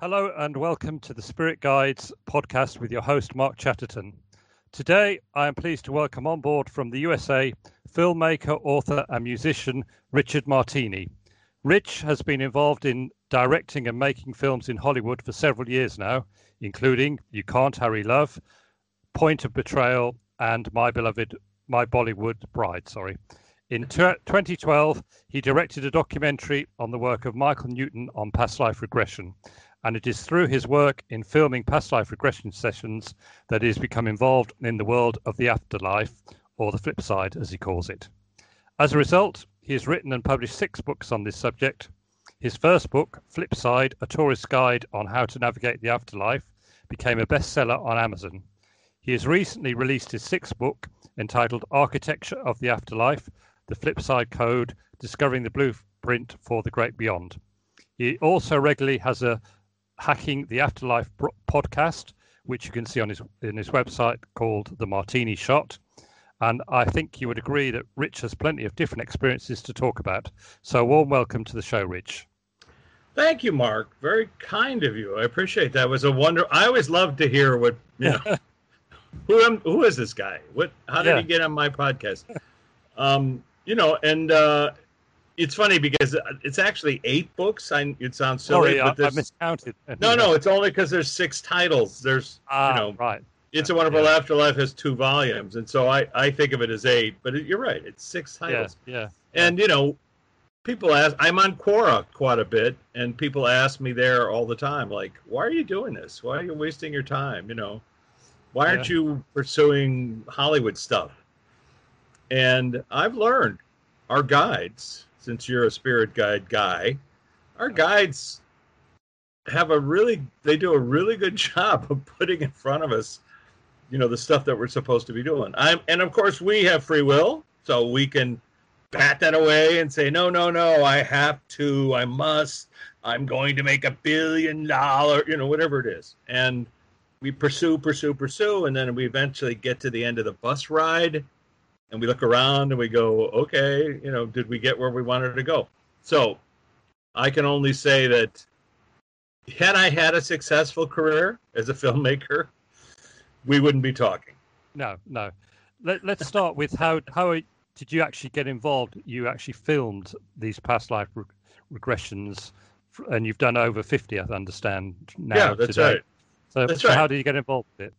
Hello and welcome to the Spirit Guides podcast with your host, Mark Chatterton. Today, I am pleased to welcome on board from the USA filmmaker, author, and musician Richard Martini. Rich has been involved in directing and making films in Hollywood for several years now, including You Can't Hurry Love, Point of Betrayal, and My Beloved, My Bollywood Bride. Sorry. In t- 2012, he directed a documentary on the work of Michael Newton on past life regression, and it is through his work in filming past life regression sessions that he has become involved in the world of the afterlife, or the flip side, as he calls it. As a result, he has written and published six books on this subject. His first book, Flipside A Tourist Guide on How to Navigate the Afterlife, became a bestseller on Amazon. He has recently released his sixth book, entitled Architecture of the Afterlife The Flipside Code Discovering the Blueprint for the Great Beyond. He also regularly has a Hacking the Afterlife podcast, which you can see on his in his website called The Martini Shot. And I think you would agree that Rich has plenty of different experiences to talk about. So, warm welcome to the show, Rich. Thank you, Mark. Very kind of you. I appreciate that. It was a wonder. I always love to hear what you know. who am, who is this guy? What? How did yeah. he get on my podcast? Um, you know, and uh, it's funny because it's actually eight books. I, it sounds silly, Sorry, but I, I miscounted. No, no, it's only because there's six titles. There's, ah, you know, right. It's a Wonderful yeah. Afterlife has two volumes, and so I, I think of it as eight. But it, you're right, it's six titles. Yeah, yeah. And you know, people ask. I'm on Quora quite a bit, and people ask me there all the time, like, "Why are you doing this? Why are you wasting your time? You know, why aren't yeah. you pursuing Hollywood stuff?" And I've learned our guides since you're a spirit guide guy, our guides have a really they do a really good job of putting in front of us, you know, the stuff that we're supposed to be doing. I'm and of course we have free will, so we can bat that away and say, no, no, no, I have to, I must, I'm going to make a billion dollar, you know, whatever it is. And we pursue, pursue, pursue, and then we eventually get to the end of the bus ride and we look around and we go, okay, you know, did we get where we wanted to go? So I can only say that had I had a successful career as a filmmaker, we wouldn't be talking. No, no. Let, us start with how how did you actually get involved? You actually filmed these past life re- regressions, and you've done over fifty, I understand now. Yeah, that's today. right. So, that's so right. how did you get involved with it?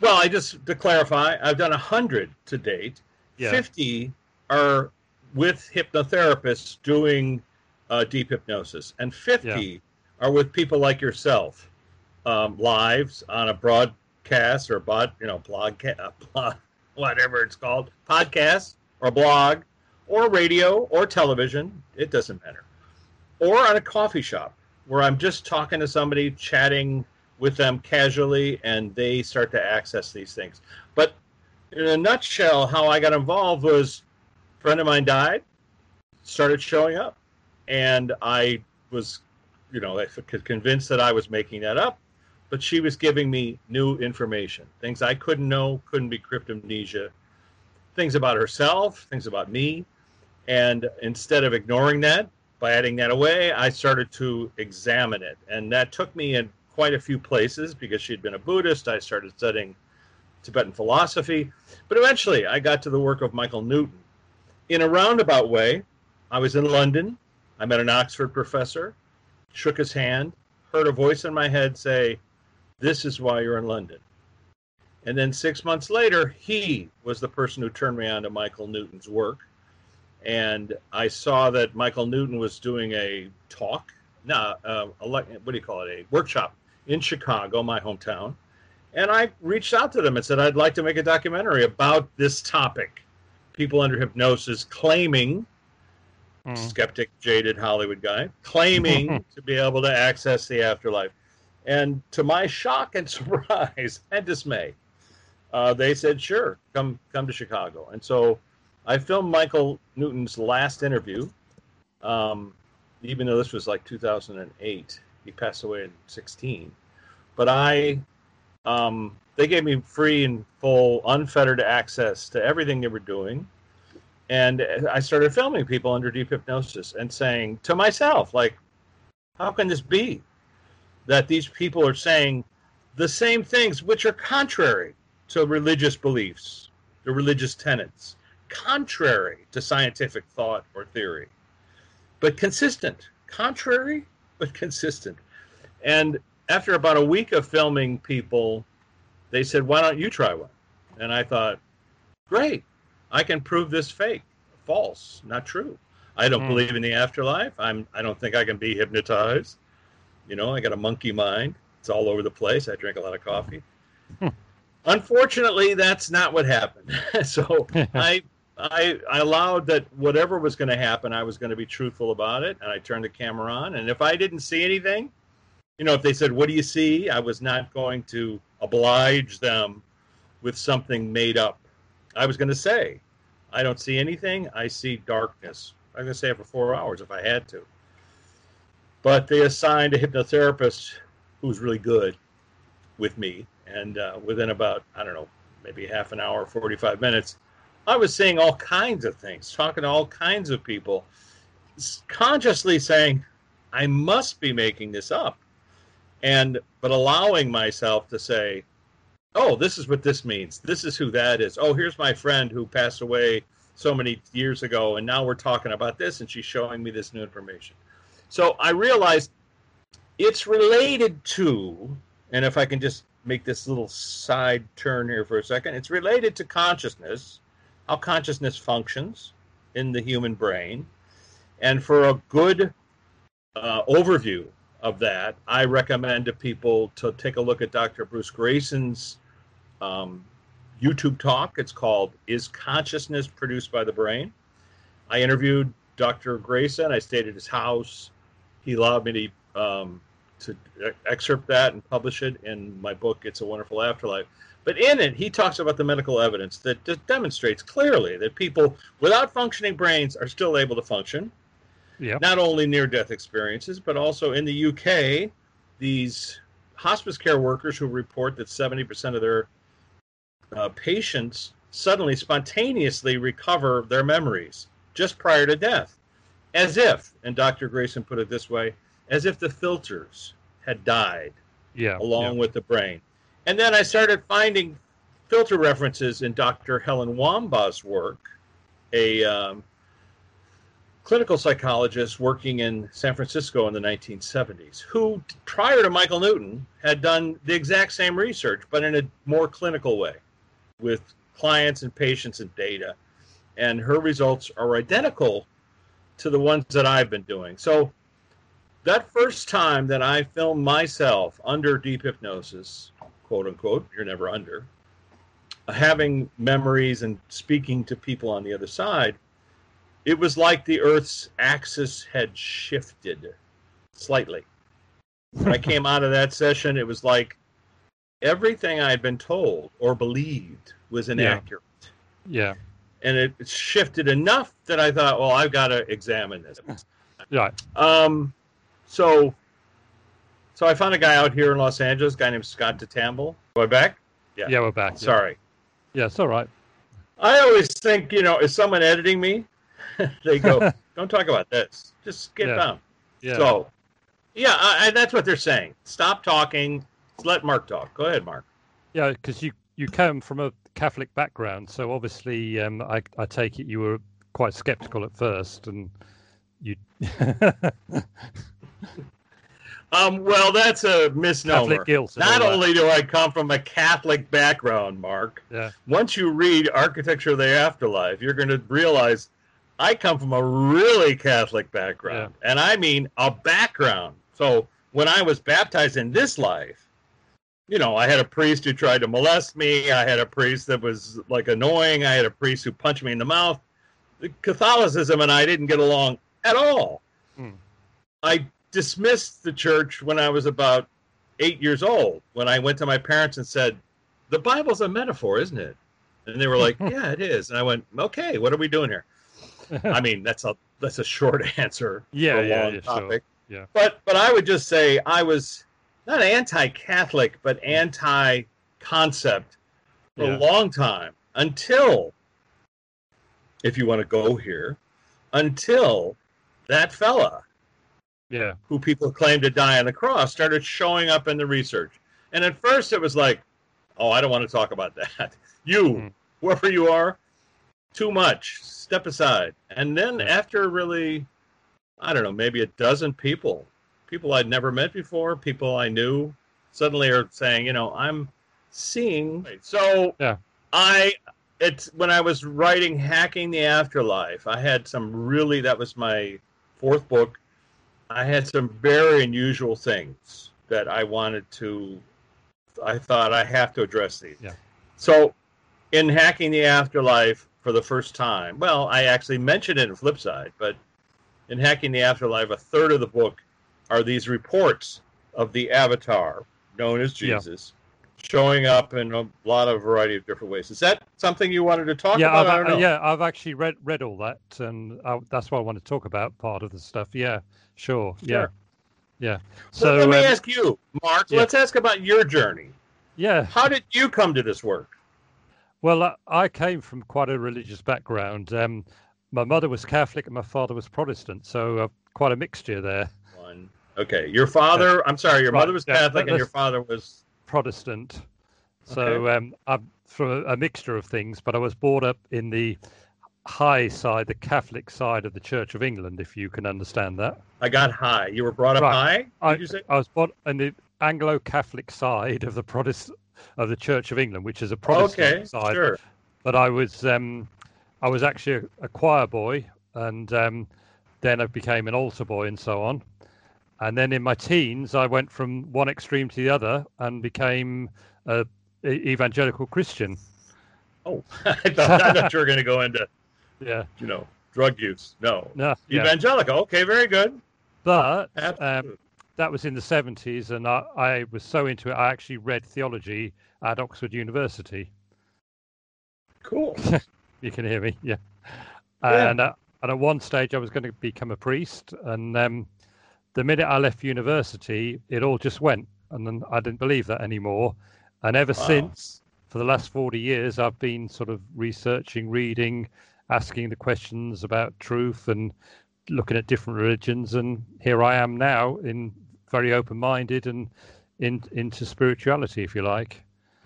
Well, I just to clarify, I've done a hundred to date, yeah. 50 are with hypnotherapists doing uh, deep hypnosis, and 50 yeah. are with people like yourself, um, lives on a broadcast or bod, you know, blog, blog, whatever it's called, podcast or blog or radio or television. It doesn't matter. Or on a coffee shop where I'm just talking to somebody, chatting with them casually, and they start to access these things. But in a nutshell, how I got involved was a friend of mine died, started showing up, and I was, you know, convinced that I was making that up, but she was giving me new information, things I couldn't know, couldn't be cryptomnesia, things about herself, things about me, and instead of ignoring that by adding that away, I started to examine it, and that took me in quite a few places because she'd been a Buddhist. I started studying Tibetan philosophy. But eventually, I got to the work of Michael Newton. In a roundabout way, I was in London. I met an Oxford professor, shook his hand, heard a voice in my head say, This is why you're in London. And then six months later, he was the person who turned me on to Michael Newton's work. And I saw that Michael Newton was doing a talk, no, uh, what do you call it, a workshop in Chicago, my hometown. And I reached out to them and said, I'd like to make a documentary about this topic. People under hypnosis claiming, mm. skeptic, jaded Hollywood guy, claiming to be able to access the afterlife. And to my shock and surprise and dismay, uh, they said, sure, come, come to Chicago. And so I filmed Michael Newton's last interview, um, even though this was like 2008. He passed away in 16. But I um, they gave me free and full, unfettered access to everything they were doing. And I started filming people under deep hypnosis and saying to myself, like, how can this be? that these people are saying the same things which are contrary to religious beliefs, the religious tenets, contrary to scientific thought or theory, but consistent. Contrary, but consistent. And after about a week of filming people, they said, Why don't you try one? And I thought, Great, I can prove this fake, false, not true. I don't mm. believe in the afterlife. I'm I don't think I can be hypnotized. You know, I got a monkey mind. It's all over the place. I drink a lot of coffee. Hmm. Unfortunately, that's not what happened. so I, I I allowed that whatever was going to happen, I was going to be truthful about it, and I turned the camera on. And if I didn't see anything, you know, if they said, "What do you see?" I was not going to oblige them with something made up. I was going to say, "I don't see anything. I see darkness." I'm going to say it for four hours if I had to. But they assigned a hypnotherapist who was really good with me. And uh, within about, I don't know, maybe half an hour, 45 minutes, I was seeing all kinds of things, talking to all kinds of people, consciously saying, I must be making this up. And, but allowing myself to say, oh, this is what this means. This is who that is. Oh, here's my friend who passed away so many years ago, and now we're talking about this, and she's showing me this new information. So I realized it's related to, and if I can just make this little side turn here for a second, it's related to consciousness, how consciousness functions in the human brain. And for a good uh, overview of that, I recommend to people to take a look at Dr. Bruce Greyson's um, YouTube talk. It's called Is Consciousness Produced by the Brain? I interviewed Dr. Greyson. I stayed at his house. He allowed me to, um, to excerpt that and publish it in my book, It's a Wonderful Afterlife. But in it, he talks about the medical evidence that demonstrates clearly that people without functioning brains are still able to function. Yep. Not only near death experiences, but also in the UK, these hospice care workers who report that 70% of their uh, patients suddenly spontaneously recover their memories just prior to death, as if, and Dr. Greyson put it this way, as if the filters had died yeah, along yeah. with the brain. And then I started finding filter references in Dr. Helen Wambach's work, a um, clinical psychologist working in San Francisco in the 1970s, who, prior to Michael Newton, had done the exact same research, but in a more clinical way with clients and patients and data. And her results are identical to the ones that I've been doing. So that first time that I filmed myself under deep hypnosis, quote unquote, you're never under, having memories and speaking to people on the other side, it was like the Earth's axis had shifted slightly. When I came out of that session, it was like everything I had been told or believed was inaccurate. Yeah. yeah. And it shifted enough that I thought, well, I've got to examine this. Yeah. Um, so, so I found a guy out here in Los Angeles, a guy named Scott De Tamble. We're back. Yeah. Yeah, we're back. Sorry. Yeah, it's all right. I always think, you know, is someone editing me? they go, don't talk about this. Just skip yeah. down. Yeah. So, yeah, I, that's what they're saying. Stop talking let Mark talk. Go ahead, Mark. Yeah, because you you come from a Catholic background, so obviously, um, I I take it you were quite skeptical at first, and you. um, well, that's a misnomer. Not only do I come from a Catholic background, Mark. Yeah. Once you read Architecture of the Afterlife, you're going to realize I come from a really Catholic background, yeah. and I mean a background. So when I was baptized in this life, you know, I had a priest who tried to molest me. I had a priest that was like annoying. I had a priest who punched me in the mouth. Catholicism and I didn't get along at all. Hmm. I dismissed the church when I was about eight years old, when I went to my parents and said, The Bible's a metaphor, isn't it? And they were like, Yeah, it is. And I went, Okay, what are we doing here? I mean, that's a that's a short answer. Yeah, a yeah, long yeah, topic. Sure. Yeah. But but I would just say I was not anti-Catholic, but anti-concept for yeah. a long time until, if you want to go here, until that fella yeah. who people claim to die on the cross started showing up in the research. And at first it was like, oh, I don't want to talk about that. You, mm. whoever you are, too much. Step aside. And then after really, I don't know, maybe a dozen people, people I'd never met before, people I knew, suddenly are saying, you know, I'm seeing. So yeah. I it's when I was writing Hacking the Afterlife, I had some really that was my fourth book. I had some very unusual things that I wanted to I thought I have to address these. Yeah. So in Hacking the Afterlife for the first time, well, I actually mentioned it in Flipside, but in Hacking the Afterlife, a third of the book are these reports of the avatar known as Jesus. Yeah showing up in a lot of variety of different ways. Is that something you wanted to talk yeah, about? I've, yeah, I've actually read read all that, and I, that's why I want to talk about part of the stuff. Yeah, sure. Yeah, sure. yeah. So, let me um, ask you, Mark. Yeah. Let's ask about your journey. Yeah. How did you come to this work? Well, I came from quite a religious background. Um, my mother was Catholic and my father was Protestant, so uh, quite a mixture there. One. Okay, your father. I'm sorry, your right. mother was Catholic yeah, and your father was Protestant. So okay. um, I'm from a, mixture of things, but I was brought up in the high side, the Catholic side of the Church of England, if you can understand that. I got high. You were brought up right. high. I, I, was brought in the Anglo-Catholic side of the Protestant of the Church of England, which is a Protestant okay, side. Sure. But I was um, I was actually a, choir boy, and um, then I became an altar boy, and so on. And then in my teens, I went from one extreme to the other and became a evangelical Christian. Oh, I thought, I thought you were going to go into, yeah, you know, drug use. No, no, evangelical. Yeah. Okay, very good. But um, that was in the seventies, and I, I was so into it. I actually read theology at Oxford University. Cool. you can hear me, yeah. yeah. And uh, and at one stage, I was going to become a priest, and um, the minute I left university, it all just went, and then I didn't believe that anymore. And ever wow. since, for the last 40 years, I've been sort of researching, reading, asking the questions about truth and looking at different religions. And here I am now, in very open-minded and in, into spirituality, if you like.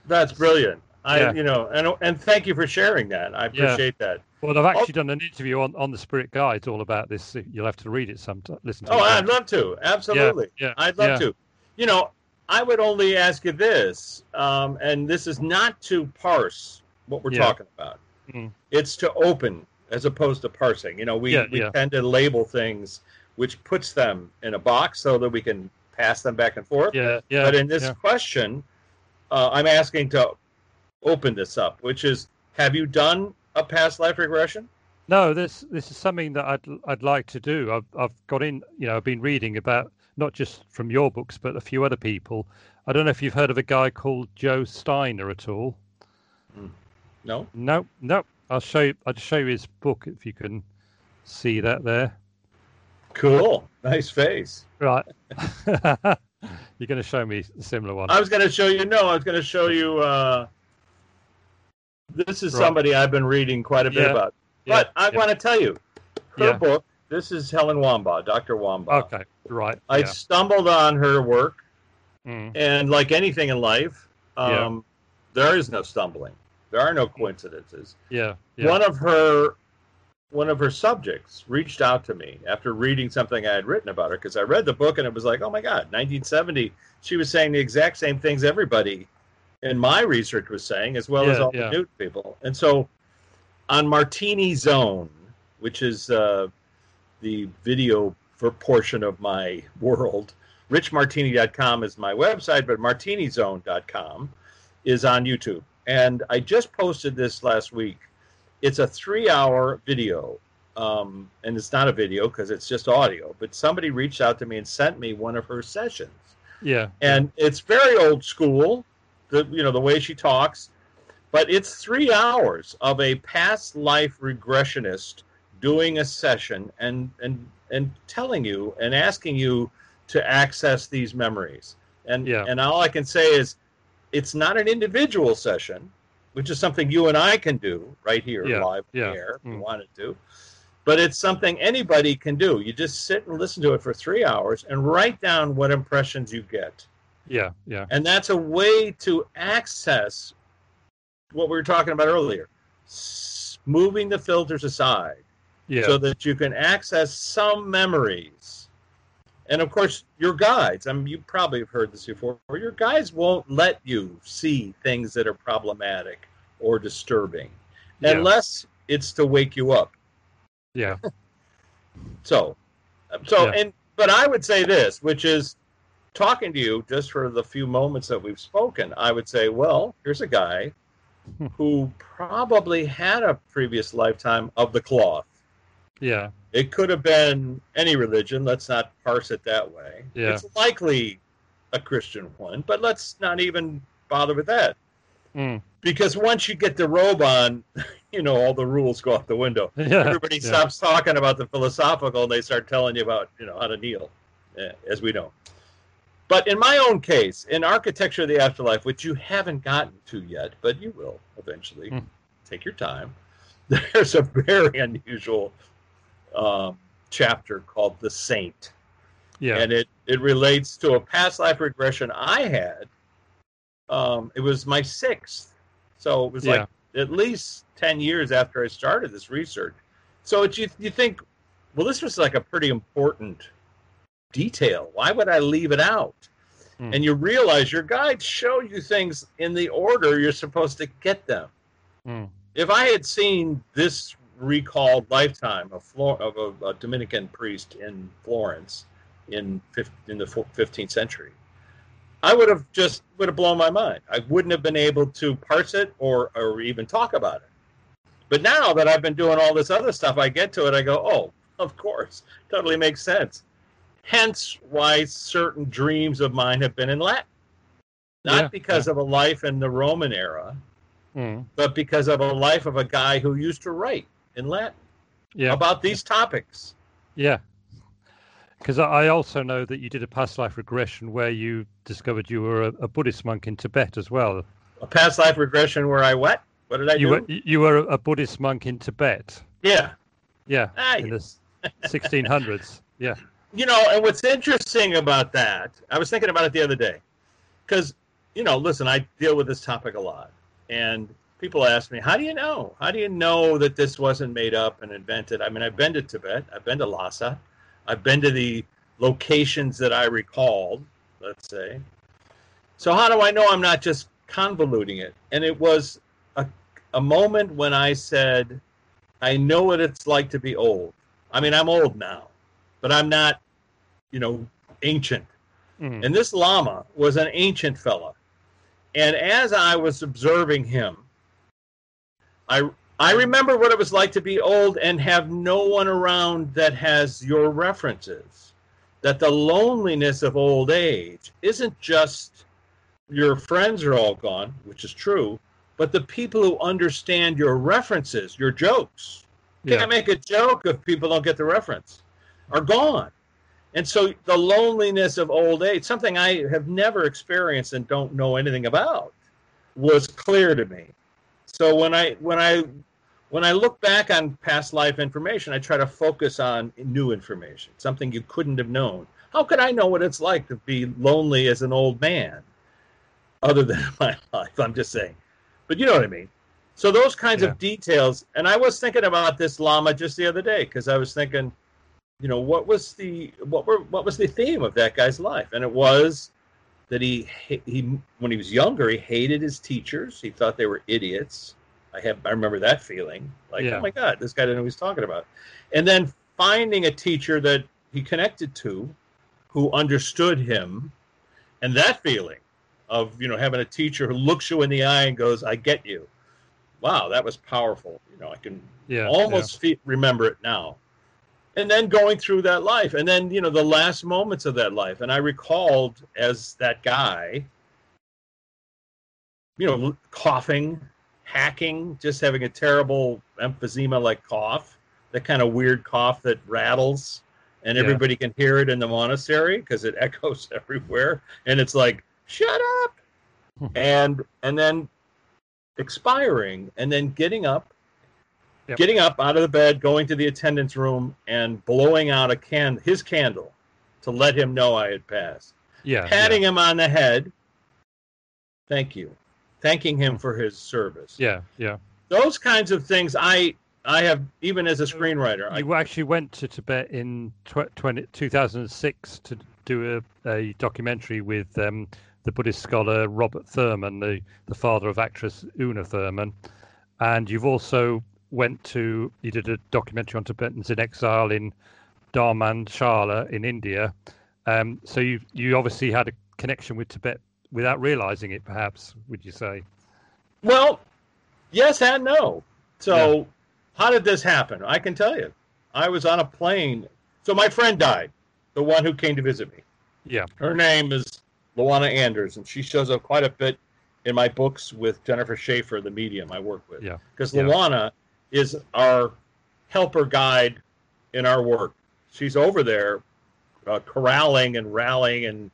That's brilliant. I, yeah. you know, and and thank you for sharing that. I appreciate yeah. that. Well, I've actually oh. done an interview on, on the Spirit Guides all about this. You'll have to read it sometime. Listen to Oh, I'd love to. Absolutely. Yeah, yeah I'd love to. You know, I would only ask you this, um, and this is not to parse what we're talking about. Mm. It's to open as opposed to parsing. You know, we, we tend to label things, which puts them in a box so that we can pass them back and forth. Yeah, yeah. But in this question, uh, I'm asking to open this up, which is, have you done a past life regression? No, this this is something that I'd I'd like to do. I've I've got in, you know, I've been reading about not just from your books, but a few other people. I don't know if you've heard of a guy called Joe Steiner at all. Hmm. No. No, no. I'll show you. I'll just show you his book if you can see that there. Cool. Nice face. Right. You're going to show me a similar one. I was going to show you. No, I was going to show you. Uh, this is right. somebody I've been reading quite a bit yeah. about. But yeah. I yeah. want to tell you, her book. This is Helen Wambach, Dr. Wambach. Okay, right. I stumbled on her work, mm. and like anything in life, um, there is no stumbling. There are no coincidences. Yeah, Yeah, One of her one of her subjects reached out to me after reading something I had written about her because I read the book and it was like, oh my God, 1970. She was saying the exact same things everybody in my research was saying, as well yeah, as all yeah. the new people. And so on Martini Zone, which is uh, the video for portion of my world, richmartini.com is my website, but martinizone.com is on YouTube. And I just posted this last week. It's a three hour video. Um, and it's not a video because it's just audio, but somebody reached out to me and sent me one of her sessions. Yeah. And it's very old school the you know the way she talks, but it's three hours of a past life regressionist doing a session and and and telling you and asking you to access these memories. And yeah. and all I can say is it's not an individual session, which is something you and I can do right here yeah. live yeah. here if mm. we wanted to. but it's something anybody can do. You just sit and listen to it for three hours and write down what impressions you get. Yeah, yeah. And that's a way to access what we were talking about earlier, moving the filters aside yeah. so that you can access some memories. And of course, your guides, I mean, you probably have heard this before, your guides won't let you see things that are problematic or disturbing yeah. unless it's to wake you up. Yeah. so, so, yeah. and, but I would say this, which is talking to you just for the few moments that we've spoken, I would say, well, here's a guy hmm. who probably had a previous lifetime of the cloth. Yeah. It could have been any religion. Let's not parse it that way. Yeah. It's likely a Christian one, but let's not even bother with that. Mm. Because once you get the robe on, you know, all the rules go out the window. Yeah. Everybody yeah. stops talking about the philosophical and they start telling you about, you know, how to kneel, eh, as we know. But in my own case, in Architecture of the Afterlife, which you haven't gotten to yet, but you will eventually, mm. take your time, there's a very unusual um, chapter called The Saint. Yeah. And it, it relates to a past life regression I had. Um, it was my sixth. So it was yeah. like at least 10 years after I started this research. So it, you, you think, well, this was like a pretty important detail. Why would I leave it out? Mm. And you realize your guides show you things in the order you're supposed to get them. Mm. If I had seen this recalled lifetime of, Flor- of a, a, Dominican priest in Florence in in the 15th century, I would have just would have blown my mind. I wouldn't have been able to parse it or or even talk about it. But now that I've been doing all this other stuff, I get to it. I go, oh, of course, totally makes sense. Hence, why certain dreams of mine have been in Latin, not yeah, because yeah. of a life in the Roman era, mm. but because of a life of a guy who used to write in Latin yeah. about these topics. Yeah. Because I also know that you did a past life regression where you discovered you were a, a, Buddhist monk in Tibet as well. A past life regression where I what? What did I you do? Were, you were a Buddhist monk in Tibet. Yeah. Yeah. Ah, in the 1600s. Yeah you know, and what's interesting about that, I was thinking about it the other day, because you know, listen, I deal with this topic a lot, and people ask me, "How do you know? How do you know that this wasn't made up and invented?" I mean, I've been to Tibet, I've been to Lhasa, I've been to the locations that I recalled, let's say. So how do I know I'm not just convoluting it? And it was a, a moment when I said, I know what it's like to be old. I mean, I'm old now but I'm not, you know, ancient. Mm. And this Lama was an ancient fella. And as I was observing him, I I mm. remember what it was like to be old and have no one around that has your references. That the loneliness of old age isn't just your friends are all gone, which is true, but the people who understand your references, your jokes. Yeah. Can't make a joke if people don't get the reference are gone. And so the loneliness of old age, something I have never experienced and don't know anything about, was clear to me. So when I when I when I look back on past life information, I try to focus on new information, something you couldn't have known. How could I know what it's like to be lonely as an old man, other than my life? I'm just saying, but you know what I mean. So those kinds yeah. of details, and I was thinking about this Lama just the other day because I was thinking you know what was the what were what was the theme of that guy's life and it was that he he when he was younger he hated his teachers. He thought they were idiots. I have i remember that feeling. Like oh yeah. oh my god this guy didn't know what he's talking about. And then finding a teacher that he connected to who understood him. And that feeling of you know having a teacher who looks you in the eye and goes i get you. Wow that was powerful. You know i can yeah, almost yeah. Fe- remember it now and then going through that life and then you know the last moments of that life. And i recalled as that guy you know coughing hacking just having a terrible emphysema like cough that kind of weird cough that rattles and everybody can hear it in the monastery because it echoes everywhere and it's like shut up! Hmm. And and then expiring and then getting up yep. getting up out of the bed, going to the attendance room, and blowing out a can his candle to let him know I had passed. Yeah, patting yeah. him on the head. Thank you, thanking him for his service. Yeah, yeah. Those kinds of things I I have even as a screenwriter. You I, actually went to Tibet in tw- 20, 2006 to do a, a documentary with um, the Buddhist scholar Robert Thurman, the, the father of actress Uma Thurman, and you've also went to you did a documentary on Tibetans in exile in Dharamshala in India. Um, so you you obviously had a connection with Tibet without realizing it, perhaps. Would you say? Well, yes and no. So, yeah. how did this happen? I can tell you. I was on a plane. So my friend died, the one who came to visit me. Yeah. Her name is Luana Anders, and she shows up quite a bit in my books with Jennifer Shaffer, the medium I work with. Yeah. Because yeah. Luana is our helper guide in our work. She's over there uh, corralling and rallying and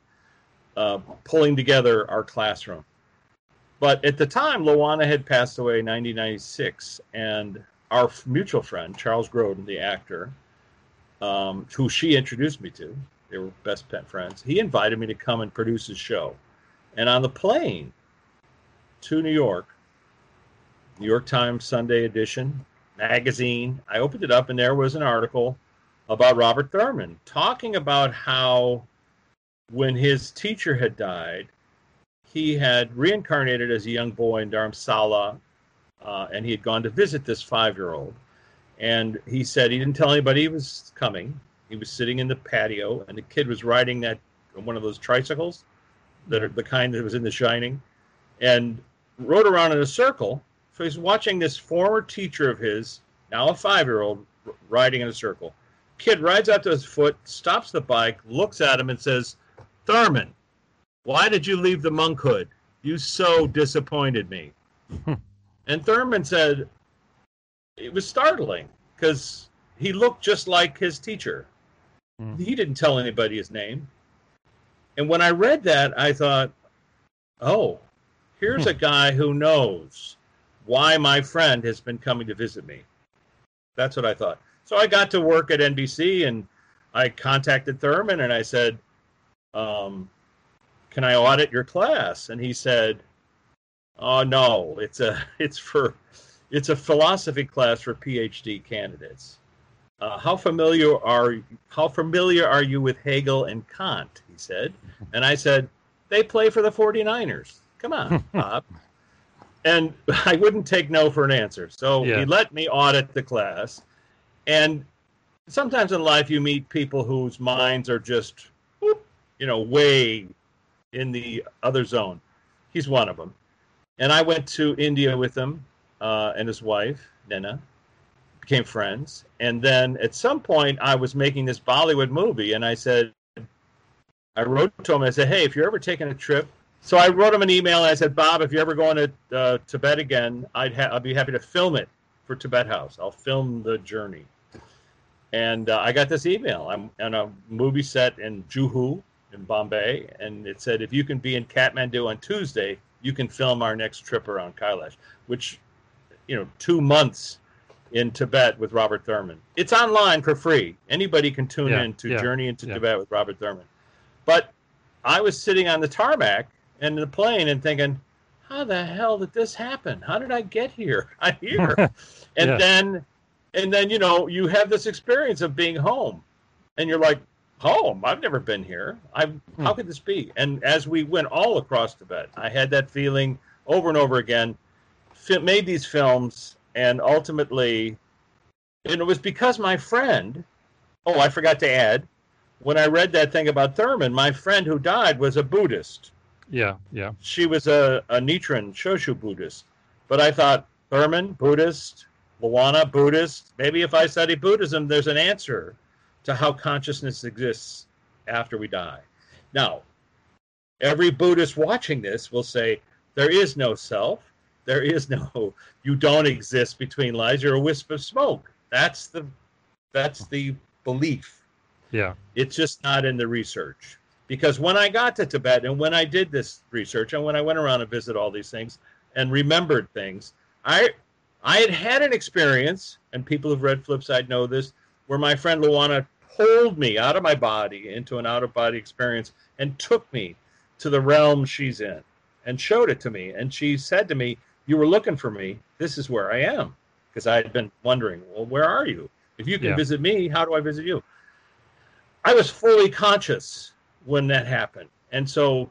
uh, pulling together our classroom. But at the time, Luana had passed away in 1996, and our mutual friend, Charles Grodin, the actor, um, who she introduced me to, they were best pet friends. He invited me to come and produce his show. And on the plane to New York, New York Times Sunday edition magazine, I opened it up and there was an article about Robert Thurman talking about how when his teacher had died, he had reincarnated as a young boy in Dharamsala uh, and he had gone to visit this five year old. And he said he didn't tell anybody he was coming. He was sitting in the patio, and the kid was riding that one of those tricycles that are the kind that was in The Shining, and rode around in a circle. So he's watching this former teacher of his, now a five-year-old, riding in a circle. Kid rides up to his foot, stops the bike, looks at him, and says, "Thurman, why did you leave the monkhood? You so disappointed me." and Thurman said, "It was startling because he looked just like his teacher." Mm. He didn't tell anybody his name. And when I read that, I thought, oh, here's hmm. a guy who knows why my friend has been coming to visit me. That's what I thought. So I got to work at NBC and I contacted Thurman and I said, um, can I audit your class? And he said, oh no, it's a, it's for, it's a philosophy class for PhD candidates. Uh, how familiar are how familiar are you with Hegel and Kant? He said, and I said, they play for the 49ers. Come on, Bob. And I wouldn't take no for an answer. So yeah. he let me audit the class. And sometimes in life you meet people whose minds are just, you know, way in the other zone. He's one of them. And I went to India with him uh, and his wife, Nena became friends. And then at some point, I was making this Bollywood movie, and I said, I wrote to him. I said, "Hey, if you're ever taking a trip," so I wrote him an email. And I said, "Bob, if you're ever going to uh, Tibet again, I'd ha- I'd be happy to film it for Tibet House. I'll film the journey." And uh, I got this email. I'm on a movie set in Juhu in Bombay, and it said, "If you can be in Kathmandu on Tuesday, you can film our next trip around Kailash." Which, you know, two months in Tibet with Robert Thurman. It's online for free. Anybody can tune yeah, in to yeah, Journey into yeah. Tibet with Robert Thurman. But I was sitting on the tarmac and the plane and thinking, how the hell did this happen? How did I get here? I'm here. and then and then you know, you have this experience of being home. And you're like, home? I've never been here. I hmm. how could this be? And as we went all across Tibet, I had that feeling over and over again. Made these films and ultimately, and it was because my friend, oh, I forgot to add, when I read that thing about Thurman, my friend who died was a Buddhist. Yeah, yeah. She was a, a Nichiren Shoshu Buddhist. But I thought, Thurman, Buddhist, Luana, Buddhist. Maybe if I study Buddhism, there's an answer to how consciousness exists after we die. Now, every Buddhist watching this will say, there is no self. There is no you don't exist between lies. You're a wisp of smoke. That's the that's the belief. Yeah. It's just not in the research. Because when I got to Tibet and when I did this research and when I went around and visited all these things and remembered things, I I had had an experience, and people who've read Flipside know this, where my friend Luana pulled me out of my body into an out of body experience and took me to the realm she's in and showed it to me. And she said to me, You were looking for me. This is where I am. Because I had been wondering, Well, where are you? If you can yeah. visit me, how do I visit you? I was fully conscious when that happened. And so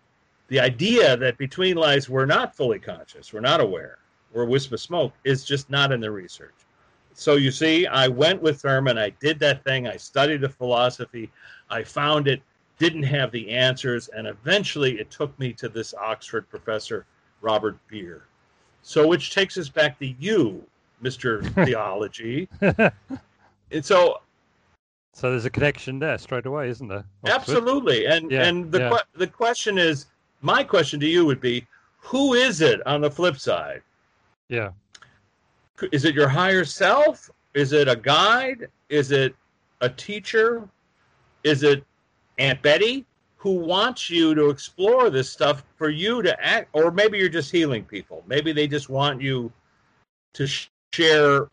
the idea that between lives we're not fully conscious, we're not aware, we're a wisp of smoke is just not in the research. So you see, I went with Thurman, I did that thing, I studied the philosophy, I found it, didn't have the answers, and eventually it took me to this Oxford professor, Robert Beer. So which takes us back to you, Mr. Theology. and so so there's a connection there straight away, isn't there? Oxford? Absolutely. And yeah, and the yeah. the question is my question to you would be who is it on the flip side? Yeah. Is it your higher self? Is it a guide? Is it a teacher? Is it Aunt Betty who wants you to explore this stuff for you to act? Or maybe you're just healing people. Maybe they just want you to share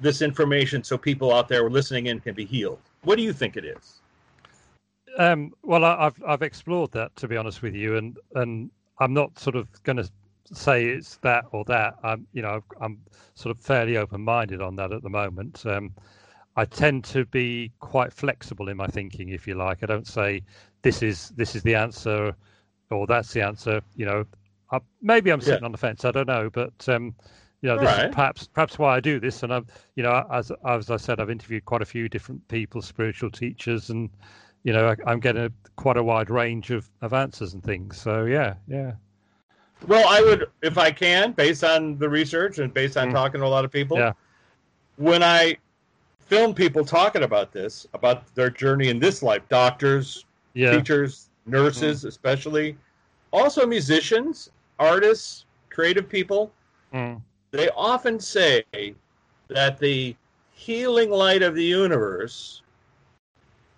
this information so people out there listening in can be healed. What do you think it is? Um, well, I, have I've explored that to be honest with you, and and I'm not sort of going to say it's that or that. I'm, you know, I'm sort of fairly open-minded on that at the moment. Um, I tend to be quite flexible in my thinking, if you like. I don't say this is this is the answer or that's the answer. You know, I, maybe I'm sitting yeah. on the fence. I don't know, but um, you know, this right. is perhaps perhaps why I do this. And I've, you know, as as I said, I've interviewed quite a few different people, spiritual teachers, and you know, I, am getting a, quite a wide range of of answers and things. So yeah, yeah. Well, I would, if I can, based on the research and based on mm. talking to a lot of people, yeah. when I film people talking about this, about their journey in this life, doctors, yeah. teachers, nurses, mm. especially, also musicians, artists, creative people, mm. They often say that the healing light of the universe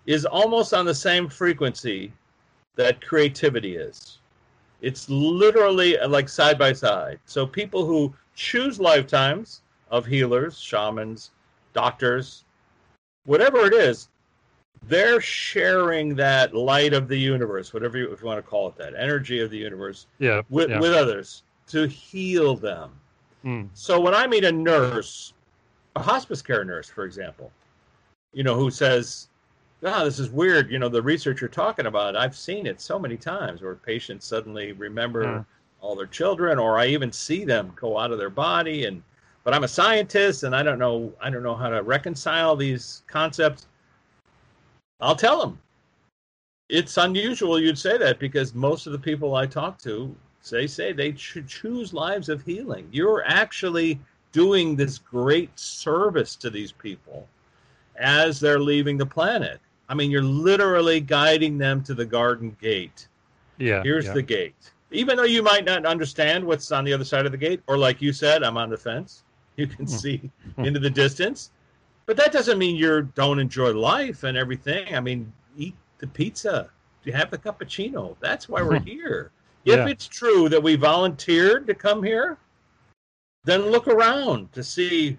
is almost on the same frequency that creativity is. It's literally like side by side. So people who choose lifetimes of healers, shamans, doctors, whatever it is, they're sharing that light of the universe, whatever you, if you want to call it that, energy of the universe, yeah, with, yeah. with others to heal them. Mm. So when I meet a nurse, a hospice care nurse, for example, you know, who says, oh, this is weird. You know, the research you're talking about, I've seen it so many times where patients suddenly remember mm. all their children, or I even see them go out of their body. And but I'm a scientist, and I don't know, I don't know how to reconcile these concepts. I'll tell them. It's unusual you'd say that because most of the people I talk to say say they should choose lives of healing. You're actually doing this great service to these people as they're leaving the planet. I mean, you're literally guiding them to the garden gate. Yeah. Here's yeah. the gate. Even though you might not understand what's on the other side of the gate, or like you said, I'm on the fence. You can hmm. see into the distance. But that doesn't mean you don't enjoy life and everything. I mean, eat the pizza. Have the cappuccino. That's why we're here. Yeah. If it's true that we volunteered to come here, then look around to see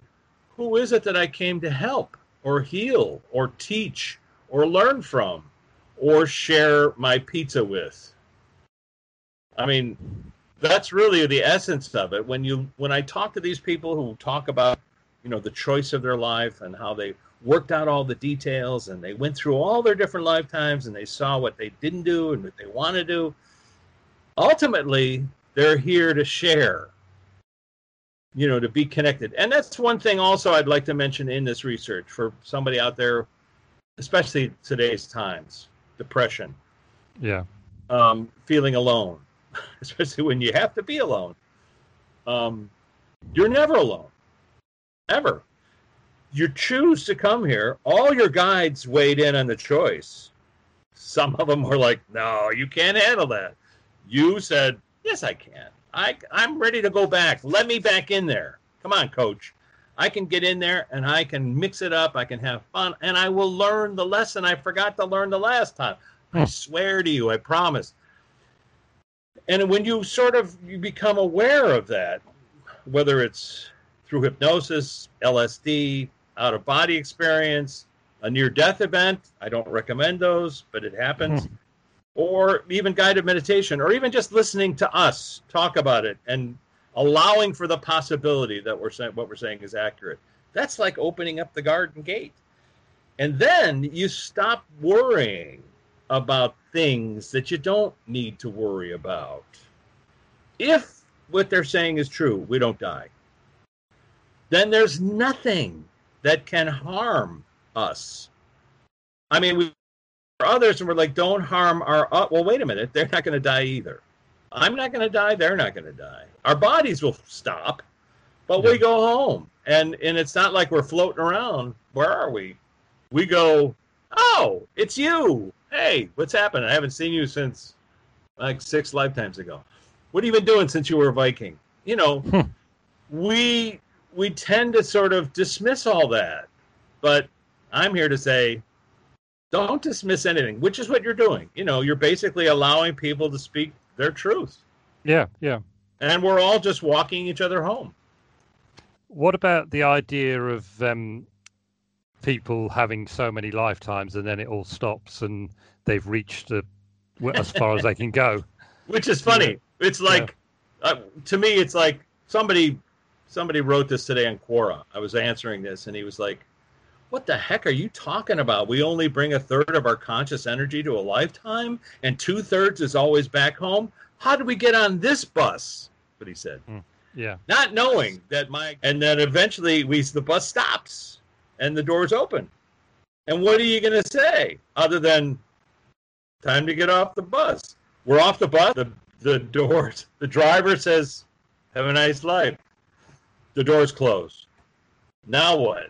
who is it that I came to help or heal or teach or learn from or share my pizza with. I mean, that's really the essence of it. When you when I talk to these people who talk about, you know, the choice of their life and how they worked out all the details and they went through all their different lifetimes and they saw what they didn't do and what they want to do. Ultimately, they're here to share. You know, to be connected. And that's one thing also I'd like to mention in this research for somebody out there especially today's times, depression. Yeah. Um, feeling alone, especially when you have to be alone. Um, you're never alone, ever. You choose to come here. All your guides weighed in on the choice. Some of them were like, "No, you can't handle that." You said, "Yes, I can. I, I'm ready to go back. Let me back in there. Come on, coach." I can get in there and I can mix it up. I can have fun and I will learn the lesson I forgot to learn the last time. I hmm. swear to you, I promise. And when you sort of you become aware of that, whether it's through hypnosis, LSD, out of body experience, a near death event. I don't recommend those, but it happens. Mm-hmm. Or even guided meditation, or even just listening to us talk about it and allowing for the possibility that we're saying what we're saying is accurate. That's like opening up the garden gate. And then you stop worrying about things that you don't need to worry about. If what they're saying is true, we don't die, then there's nothing that can harm us. I mean, we others and we're like, don't harm our. Uh, well, wait a minute, they're not going to die either. I'm not going to die. They're not going to die. Our bodies will stop, but yeah. we go home, and and it's not like we're floating around. Where are we? We go. Oh, it's you. Hey, what's happened? I haven't seen you since like six lifetimes ago. What have you been doing since you were a Viking? You know, hmm. we we tend to sort of dismiss all that, but I'm here to say, don't dismiss anything, which is what you're doing. You know, you're basically allowing people to speak their truth. Yeah, yeah. And we're all just walking each other home. What about the idea of um, people having so many lifetimes and then it all stops and they've reached a, as far as they can go? Which is funny. Yeah. It's like, yeah. uh, to me, it's like somebody somebody wrote this today on Quora. I was answering this, and he was like, "What the heck are you talking about? We only bring a third of our conscious energy to a lifetime, and two thirds is always back home. How did we get on this bus?" But he said, mm, "Yeah, not knowing that my and then eventually we the bus stops and the doors open, and what are you going to say other than time to get off the bus? We're off the bus. The the doors. The driver says." Have a nice life the doors close. Now what?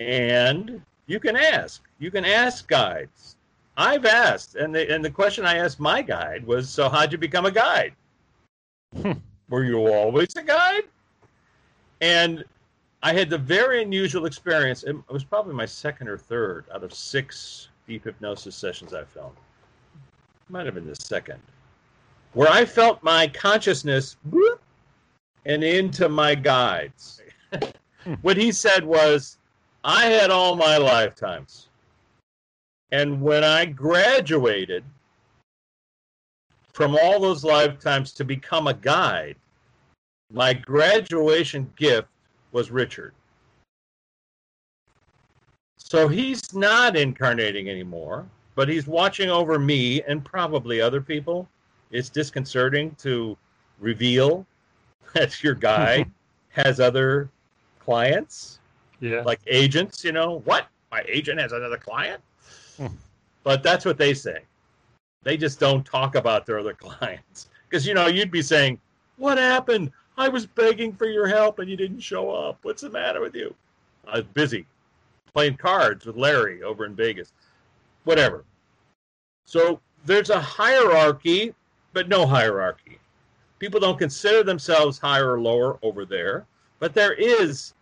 And you can ask. You can ask guides. I've asked, and the and the question I asked my guide was, "So how'd you become a guide? Hmm. Were you always a guide?" And I had the very unusual experience. It was probably my second or third out of six deep hypnosis sessions I filmed. Might have been the second, where I felt my consciousness whoop, and into my guides. what he said was, I had all my lifetimes. And when I graduated from all those lifetimes to become a guide, my graduation gift was Richard. So he's not incarnating anymore, but he's watching over me and probably other people. It's disconcerting to reveal that your guide has other clients, yeah, like agents. You know what? My agent has another client. Hmm. But that's what they say. They just don't talk about their other clients because you know you'd be saying, "What happened? I was begging for your help and you didn't show up. What's the matter with you?" I was busy playing cards with Larry over in Vegas. Whatever. So there's a hierarchy, but no hierarchy people don't consider themselves higher or lower over there, but there is,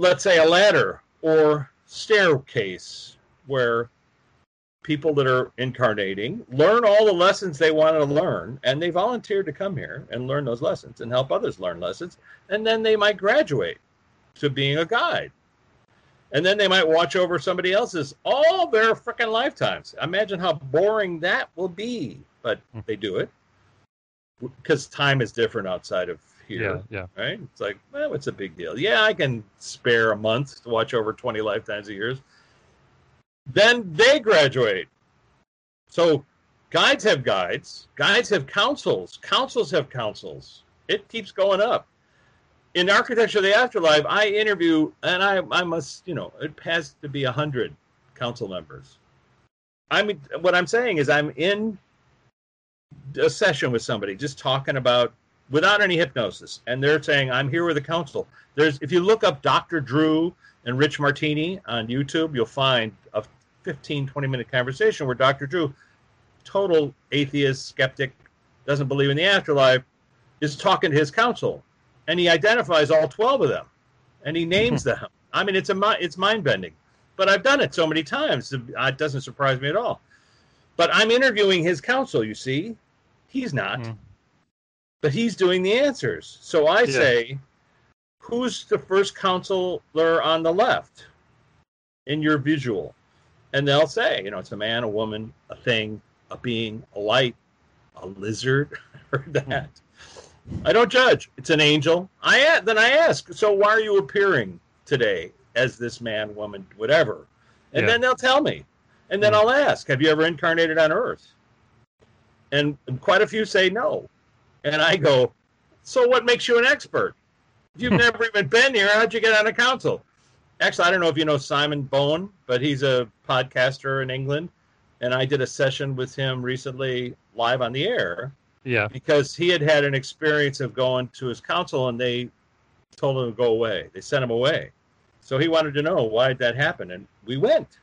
let's say, a ladder or staircase where people that are incarnating learn all the lessons they want to learn and they volunteer to come here and learn those lessons and help others learn lessons and then they might graduate to being a guide and then they might watch over somebody else's all their freaking lifetimes imagine how boring that will be but hmm. they do it because time is different outside of here. Yeah, yeah. Right? It's like, well, what's a big deal? Yeah, I can spare a month to watch over 20 lifetimes a year. Then they graduate. So guides have guides, guides have councils, councils have councils. It keeps going up. In Architecture of the Afterlife, I interview, and I, I must, you know, it has to be 100 council members. I mean, what I'm saying is I'm in a session with somebody just talking about without any hypnosis and they're saying i'm here with a council there's if you look up dr drew and rich martini on youtube you'll find a 15 20 minute conversation where dr drew total atheist skeptic doesn't believe in the afterlife is talking to his council and he identifies all 12 of them and he names them. I mean it's a it's mind bending but i've done it so many times it doesn't surprise me at all. But i'm interviewing his council you see. He's not. Mm. But he's doing the answers. So I yeah. say, who's the first counselor on the left in your visual? And they'll say, you know, it's a man, a woman, a thing, a being, a light, a lizard, or that. I don't judge. It's an angel. I then I ask, so why are you appearing today as this man, woman, whatever? And yeah. then they'll tell me. And then mm. I'll ask, have you ever incarnated on Earth? And, and quite a few say no. And I go, so what makes you an expert? You've never even been here, how'd you get on a council? Actually, I don't know if you know Simon Bone, but he's a podcaster in England. And I did a session with him recently live on the air. Yeah. Because he had had an experience of going to his council and they told him to go away. They sent him away. So he wanted to know why that happened. And we went.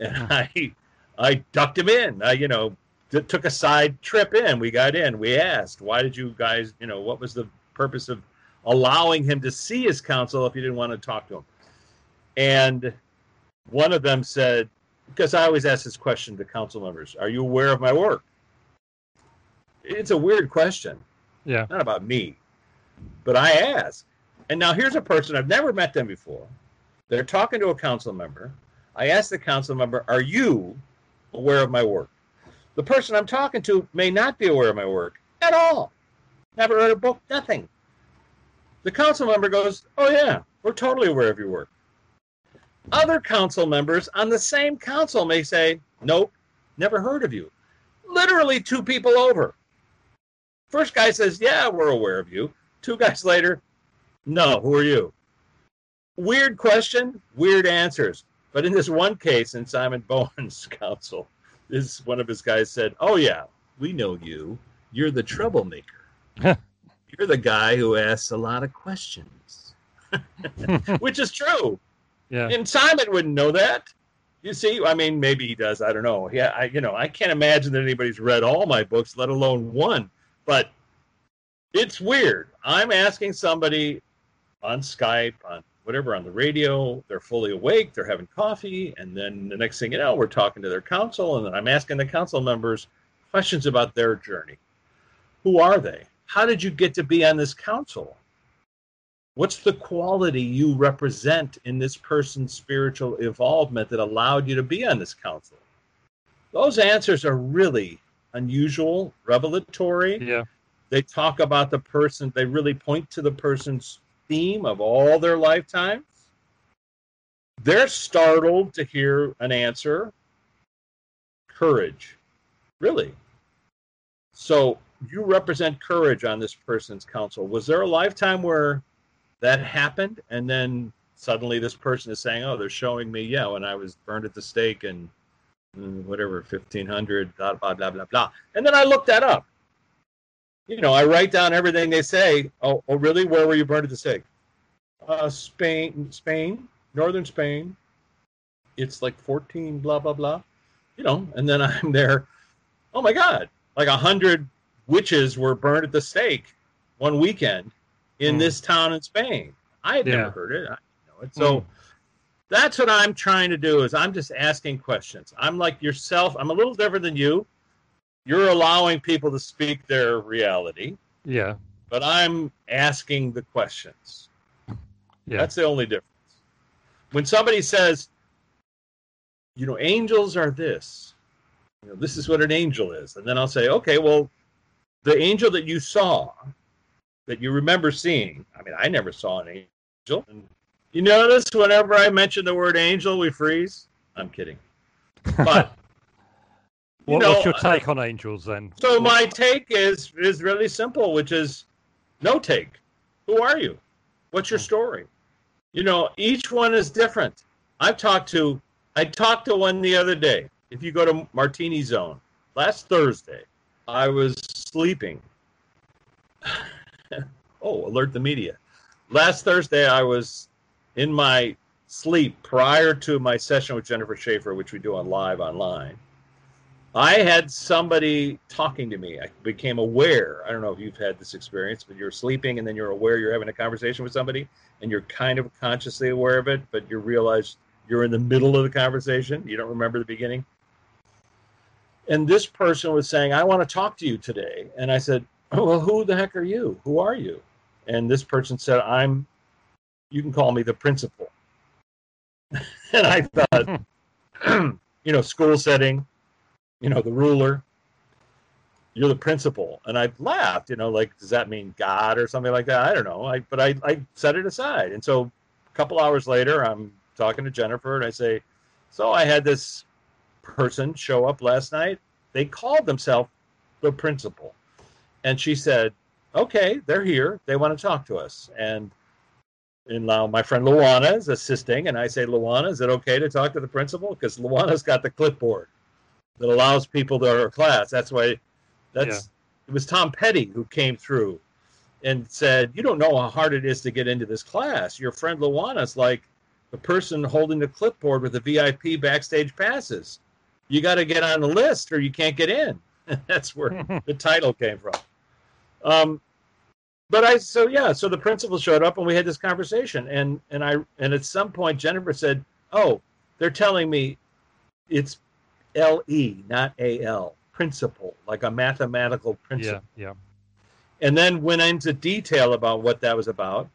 And I I ducked him in. I, you know, took a side trip in. We got in. We asked, why did you guys, you know, what was the purpose of allowing him to see his council if you didn't want to talk to him? And one of them said, because I always ask this question to council members, are you aware of my work? It's a weird question. Yeah. Not about me. But I ask. And now here's a person, I've never met them before. They're talking to a council member. I ask the council member, Are you aware of my work? The person I'm talking to may not be aware of my work at all. Never read a book, nothing. The council member goes, Oh, yeah, we're totally aware of your work. Other council members on the same council may say, Nope, never heard of you. Literally two people over. First guy says, Yeah, we're aware of you. Two guys later, No, who are you? Weird question, weird answers. But in this one case, in Simon Bowen's council, this one of his guys said, "Oh yeah, we know you. You're the troublemaker. You're the guy who asks a lot of questions," which is true. Yeah. And Simon wouldn't know that. You see, I mean, maybe he does. I don't know. Yeah, I, you know, I can't imagine that anybody's read all my books, let alone one. But it's weird. I'm asking somebody on Skype, on whatever on the radio. They're fully awake. They're having coffee, and then the next thing you know, we're talking to their council, and then I'm asking the council members questions about their journey. Who are they? How did you get to be on this council? What's the quality you represent in this person's spiritual involvement that allowed you to be on this council? Those answers are really unusual, revelatory. Yeah. They talk about the person, they really point to the person's theme of all their lifetimes. They're startled to hear an answer. Courage. Really? So you represent courage on this person's council. Was there a lifetime where that happened and then suddenly this person is saying, "Oh, they're showing me, yeah, when I was burned at the stake and mm, whatever, fifteen hundred, blah blah blah blah blah." And then I looked that up you know, I write down everything they say. Oh, oh really? Where were you burned at the stake? Uh, Spain, Spain, northern Spain. It's like 14, blah, blah, blah. You know, and then I'm there. Oh my God. Like a hundred witches were burned at the stake one weekend in mm. this town in Spain. I had yeah. never heard it. I know it. So mm. that's what I'm trying to do is I'm just asking questions. I'm like yourself. I'm a little different than you you're allowing people to speak their reality. Yeah. But I'm asking the questions. Yeah. That's the only difference. When somebody says, you know, angels are this, you know, this is what an angel is. And then I'll say, okay, well, the angel that you saw, that you remember seeing, I mean, I never saw an angel. And you notice whenever I mention the word angel, we freeze? I'm kidding. But what, know, what's your take on angels then? So my take is is really simple, which is no take. Who are you? What's your hmm. story? You know, each one is different. I've talked to I talked to one the other day. If you go to Martini Zone, last Thursday, I was sleeping. oh, alert the media. Last Thursday I was in my sleep prior to my session with Jennifer Shaffer, which we do on live online. I had somebody talking to me. I became aware. I don't know if you've had this experience, but you're sleeping and then you're aware you're having a conversation with somebody and you're kind of consciously aware of it, but you realize you're in the middle of the conversation. You don't remember the beginning. And this person was saying, I want to talk to you today. And I said, oh, Well, who the heck are you? Who are you? And this person said, I'm you can call me the principal. and I thought, you know, school setting, you know, the ruler, you're the principal. And I laughed, you know, like, does that mean God or something like that? I don't know. I, but I, I set it aside. And so a couple hours later, I'm talking to Jennifer and I say, so I had this person show up last night. They called themselves the principal. And she said, okay, they're here. They want to talk to us. And and now my friend Luana is assisting, and I say, Luana, is it okay to talk to the principal? Because Luana's got the clipboard that allows people to our class. That's why that's yeah. it was Tom Petty who came through and said, You don't know how hard it is to get into this class. Your friend Luana's like the person holding the clipboard with the VIP backstage passes. You got to get on the list or you can't get in. that's where the title came from. Um, but I so yeah, so the principal showed up and we had this conversation and and I and at some point Jennifer said, "Oh, they're telling me it's L E, not A L, principle, like a mathematical principle." Yeah, yeah. And then went into detail about what that was about,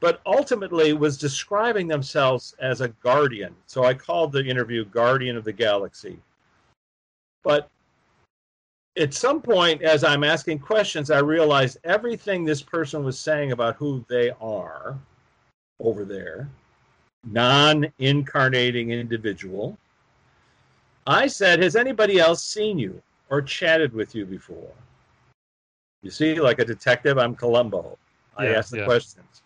but ultimately was describing themselves as a guardian. So I called the interview "Guardian of the Galaxy." But at some point, as I'm asking questions, I realized everything this person was saying about who they are over there, non incarnating individual. I said, Has anybody else seen you or chatted with you before? You see, like a detective, I'm Columbo. I yeah, ask the yeah. questions.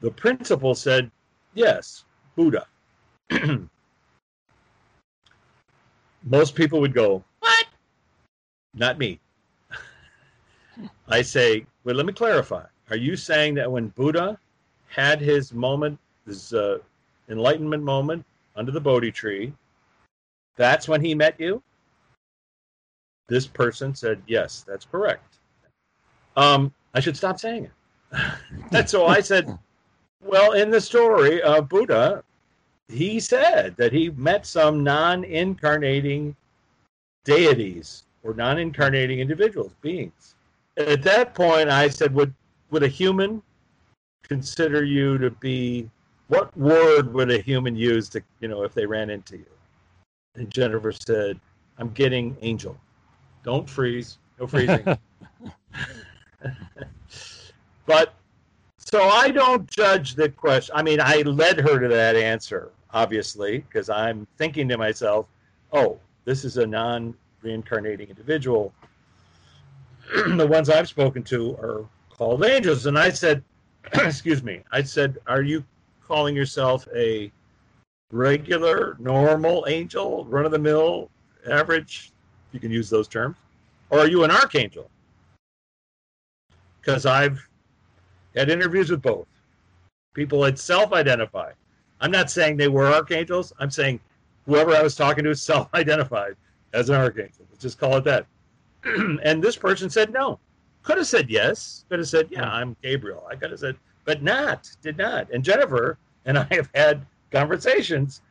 The principal said, Yes, Buddha. Most people would go, What? not me. I say, well, let me clarify. Are you saying that when Buddha had his moment, his uh, enlightenment moment under the Bodhi tree, that's when he met you? This person said, yes, that's correct. Um, I should stop saying it. and so I said, well, in the story of Buddha, he said that he met some non incarnating deities or non-incarnating individuals, beings. At that point, I said, "Would would a human consider you to be? What word would a human use to, you know, if they ran into you?" And Jennifer said, "I'm getting angel. Don't freeze. No freezing." but so I don't judge the question. I mean, I led her to that answer, obviously, because I'm thinking to myself, "Oh, this is a non reincarnating individual. the ones I've spoken to are called angels. And I said, excuse me, I said, are you calling yourself a regular, normal angel, run of the mill, average? You can use those terms. Or are you an archangel? Because I've had interviews with both. People had self identified. I'm not saying they were archangels. I'm saying whoever I was talking to self identified as an archangel. Let's just call it that. and this person said no. Could have said yes. Could have said, yeah, hmm. I'm Gabriel. I could have said, but not, did not. And Jennifer and I have had conversations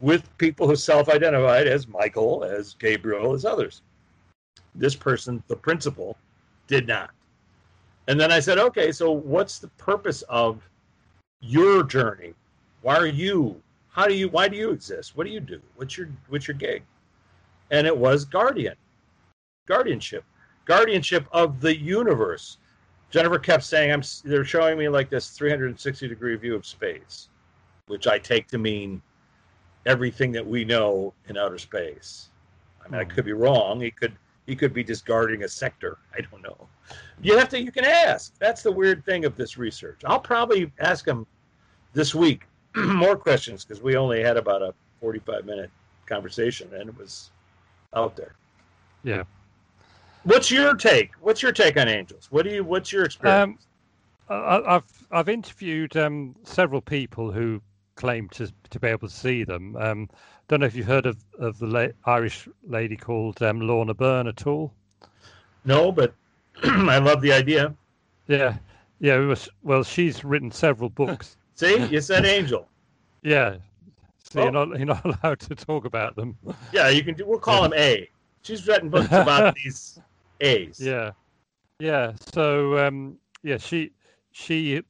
with people who self identified as Michael, as Gabriel, as others. This person, the principal, did not. And then I said, okay, so what's the purpose of your journey? Why are you? How do you? Why do you exist? What do you do? What's your What's your gig? and it was guardian, guardianship, guardianship of the universe. Jennifer kept saying, "I'm." They're showing me like this 360 degree view of space, which I take to mean everything that we know in outer space. I mean, I could be wrong. He could he could be just guarding a sector. I don't know. You have to. You can ask. That's the weird thing of this research. I'll probably ask him this week more questions because we only had about a 45 minute conversation, and it was out there. Yeah. What's your take? What's your take on angels? What do you? What's your experience? Um, I, have I've interviewed um, several people who claim to to be able to see them. Um, don't know if you've heard of of the la- Irish lady called um, Lorna Byrne at all. No, but I love the idea. Yeah, yeah. Was, well, she's written several books. See, you said angel. yeah, so you're not you're not allowed to talk about them. Yeah, you can do. We'll call them A. She's written books about these A's. Yeah, yeah. So um, yeah, she she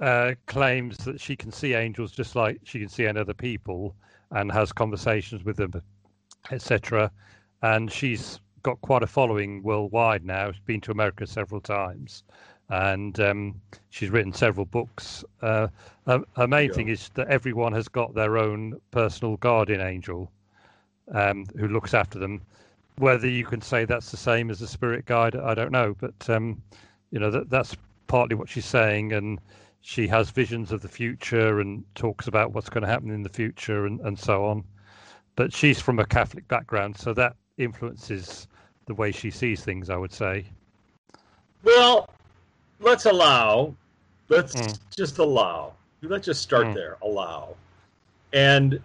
uh, claims that she can see angels just like she can see any other people and has conversations with them, etc. And she's got quite a following worldwide now. She's been to America several times, and um, she's written several books. Uh, her, her, main yeah. thing is that everyone has got their own personal guardian angel um, who looks after them. Whether you can say that's the same as a spirit guide, I don't know, but um, you know that that's partly what she's saying, and she has visions of the future and talks about what's going to happen in the future and, and so on. But she's from a Catholic background, so that influences the way she sees things, I would say. Well, let's allow, let's mm. just allow. Let's just start mm. there, allow. And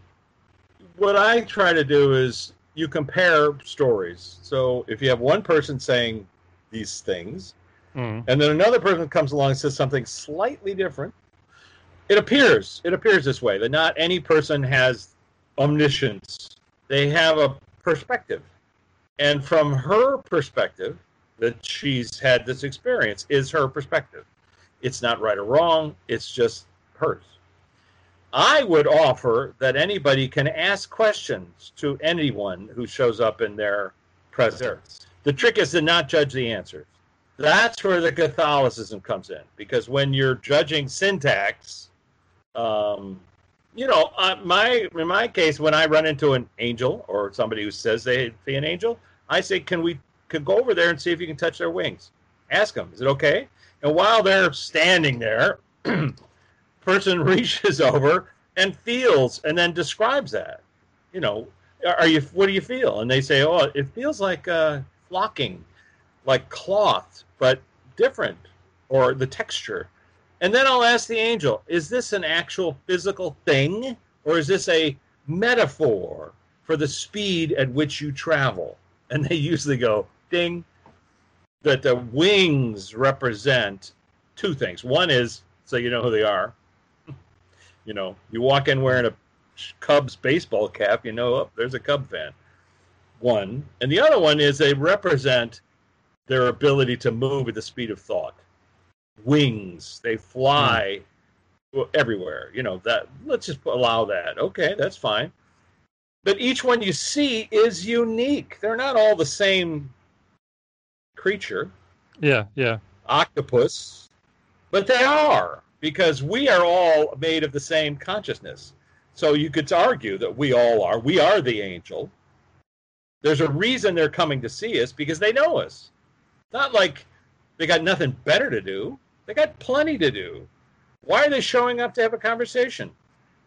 what I try to do is you compare stories. So if you have one person saying these things, Mm. And then another person comes along and says something slightly different. It appears, it appears this way that not any person has omniscience. They have a perspective. And from her perspective, that she's had this experience is her perspective. It's not right or wrong, it's just hers. I would offer that anybody can ask questions to anyone who shows up in their presence. The trick is to not judge the answers that's where the Catholicism comes in because when you're judging syntax, um, you know, uh, my in my case, when I run into an angel or somebody who says they see an angel, I say, "Can we could go over there and see if you can touch their wings?" Ask them, "Is it okay?" And while they're standing there, person reaches over and feels, and then describes that. You know, are you? What do you feel? And they say, "Oh, it feels like uh, flocking." like cloth, but different, or the texture. And then I'll ask the angel, is this an actual physical thing, or is this a metaphor for the speed at which you travel? And they usually go, ding, that the wings represent two things. One is so you know who they are. you know, you walk in wearing a Cubs baseball cap, you know, oh, there's a Cub fan. One. And the other one is they represent their ability to move at the speed of thought. Wings, they fly mm. everywhere. You know that. Let's just allow that. Okay, that's fine. But each one you see is unique. They're not all the same creature. Yeah, yeah. Octopus, but they are because we are all made of the same consciousness. So you could argue that we all are. We are the angel. There's a reason they're coming to see us because they know us. Not like they got nothing better to do. They got plenty to do. Why are they showing up to have a conversation?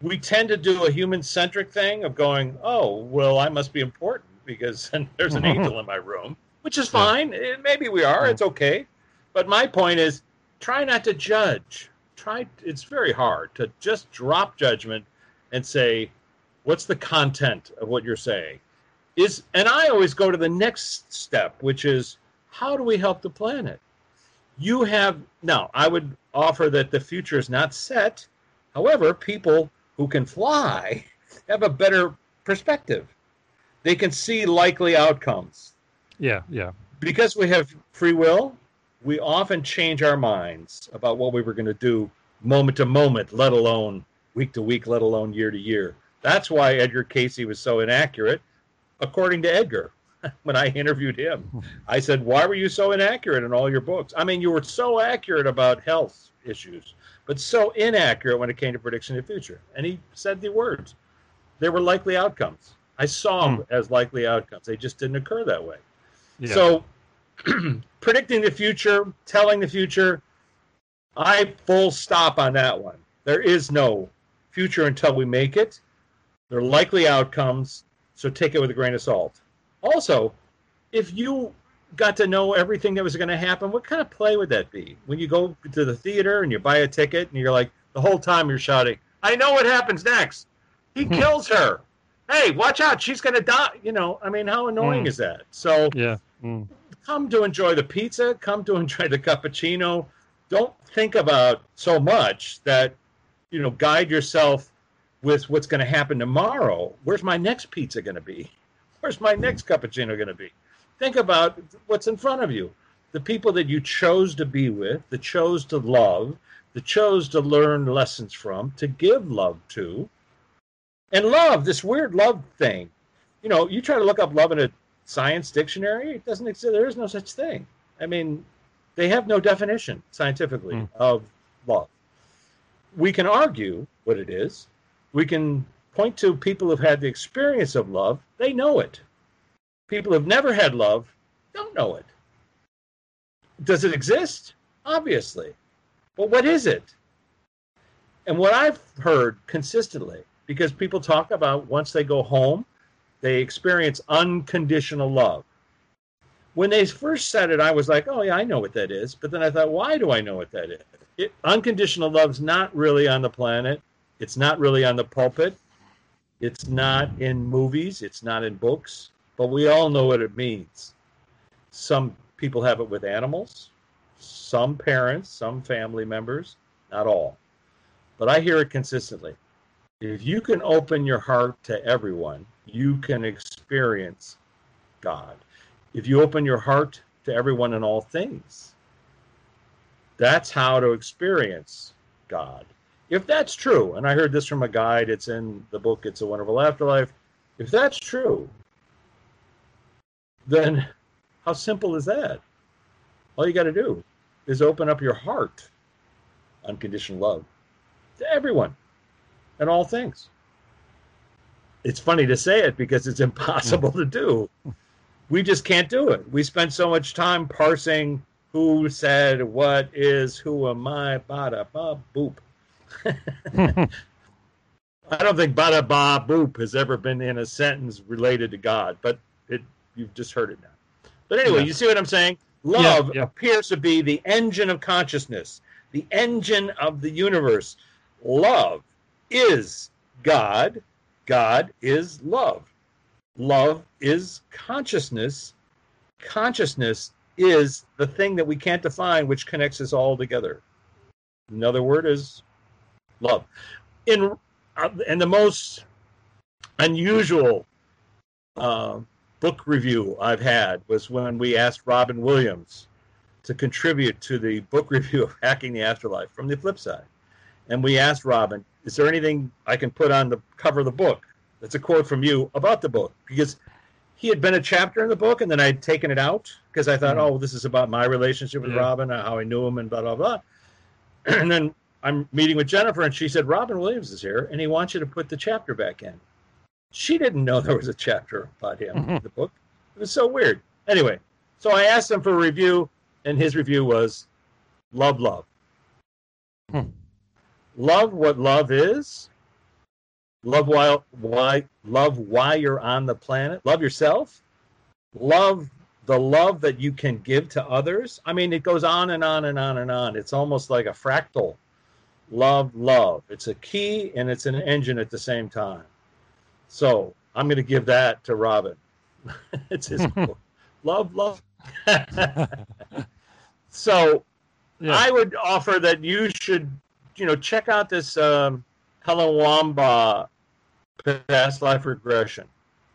We tend to do a human centric thing of going, oh, well, I must be important because there's an angel in my room, which is fine. Yeah. Maybe we are. It's okay. But my point is try not to judge. Try, it's very hard to just drop judgment and say, what's the content of what you're saying? Is and I always go to the next step, which is how do we help the planet? You have now, I would offer that the future is not set. However, people who can fly have a better perspective. They can see likely outcomes. Yeah, yeah. Because we have free will, we often change our minds about what we were going to do moment to moment, let alone week to week, let alone year to year. That's why Edgar Cayce was so inaccurate, according to Edgar. when I interviewed him. I said, Why were you so inaccurate in all your books? I mean, you were so accurate about health issues, but so inaccurate when it came to prediction of the future. And he said the words. They were likely outcomes. I saw them hmm. as likely outcomes. They just didn't occur that way. Yeah. So, predicting the future, telling the future, I full stop on that one. There is no future until we make it. They're likely outcomes, so take it with a grain of salt. Also, if you got to know everything that was going to happen, what kind of play would that be? When you go to the theater and you buy a ticket and you're like, the whole time you're shouting, I know what happens next. He hmm. kills her. Hey, watch out. She's going to die. You know, I mean, how annoying mm. is that? So, yeah. Mm. Come to enjoy the pizza. Come to enjoy the cappuccino. Don't think about so much that, you know, guide yourself with what's going to happen tomorrow. Where's my next pizza going to be? Where's my next cappuccino going to be? Think about what's in front of you. The people that you chose to be with, that chose to love, that chose to learn lessons from, to give love to. And love, this weird love thing, you know, you try to look up love in a science dictionary, it doesn't exist. There is no such thing. I mean, they have no definition scientifically mm. of love. We can argue what it is. We can point to people who've had the experience of love. They know it. People who've never had love don't know it. Does it exist? Obviously. But what is it? And what I've heard consistently, because people talk about once they go home, they experience unconditional love. When they first said it, I was like, oh, yeah, I know what that is. But then I thought, why do I know what that is? It, unconditional love's not really on the planet. It's not really on the pulpit. It's not in movies. It's not in books. But we all know what it means. Some people have it with animals, some parents, some family members, not all. But I hear it consistently. If you can open your heart to everyone, you can experience God. If you open your heart to everyone and all things, that's how to experience God. If that's true, and I heard this from a guide, it's in the book It's a Wonderful Afterlife. If that's true, then how simple is that? All you got to do is open up your heart, unconditional love, to everyone and all things. It's funny to say it because it's impossible to do. We just can't do it. We spend so much time parsing who said what is, who am I, bada ba boop. I don't think bada ba boop has ever been in a sentence related to God, but it you've just heard it now. But anyway, yeah. you see what I'm saying? Love yeah, yeah. appears to be the engine of consciousness, the engine of the universe. Love is God. God is love. Love is consciousness. Consciousness is the thing that we can't define, which connects us all together. Another word is love. In uh, and the most unusual uh, book review I've had was when we asked Robin Williams to contribute to the book review of Hacking the Afterlife from the flip side. And we asked Robin, is there anything I can put on the cover of the book that's a quote from you about the book? Because he had been a chapter in the book and then I'd taken it out because I thought, mm-hmm. oh, this is about my relationship with yeah. Robin, how I knew him, and blah, blah, blah. and then I'm meeting with Jennifer and she said, Robin Williams is here and he wants you to put the chapter back in. She didn't know there was a chapter about him in the book. It was so weird. Anyway, so I asked him for a review, and his review was love, love. Hmm. Love what love is. Love why, why love why you're on the planet. Love yourself. Love the love that you can give to others. I mean, it goes on and on and on and on. It's almost like a fractal. Love, love. It's a key and it's an engine at the same time. So I'm going to give that to Robin. it's his book. Love, love. so yeah. I would offer that you should, you know, check out this um, Helen Wambach past life regression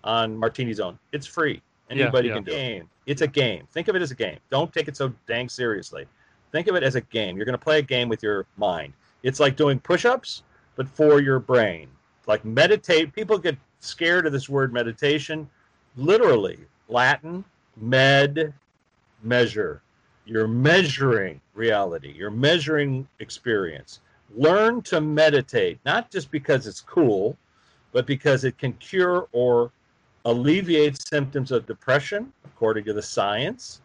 on Martini Zone. It's free. Anybody yeah, yeah. can do it. It's a game. Think of it as a game. Don't take it so dang seriously. Think of it as a game. You're going to play a game with your mind. It's like doing push ups, but for your brain. Like meditate. People get scared of this word meditation. Literally, Latin, med, measure. You're measuring reality, you're measuring experience. Learn to meditate, not just because it's cool, but because it can cure or alleviate symptoms of depression, according to the science.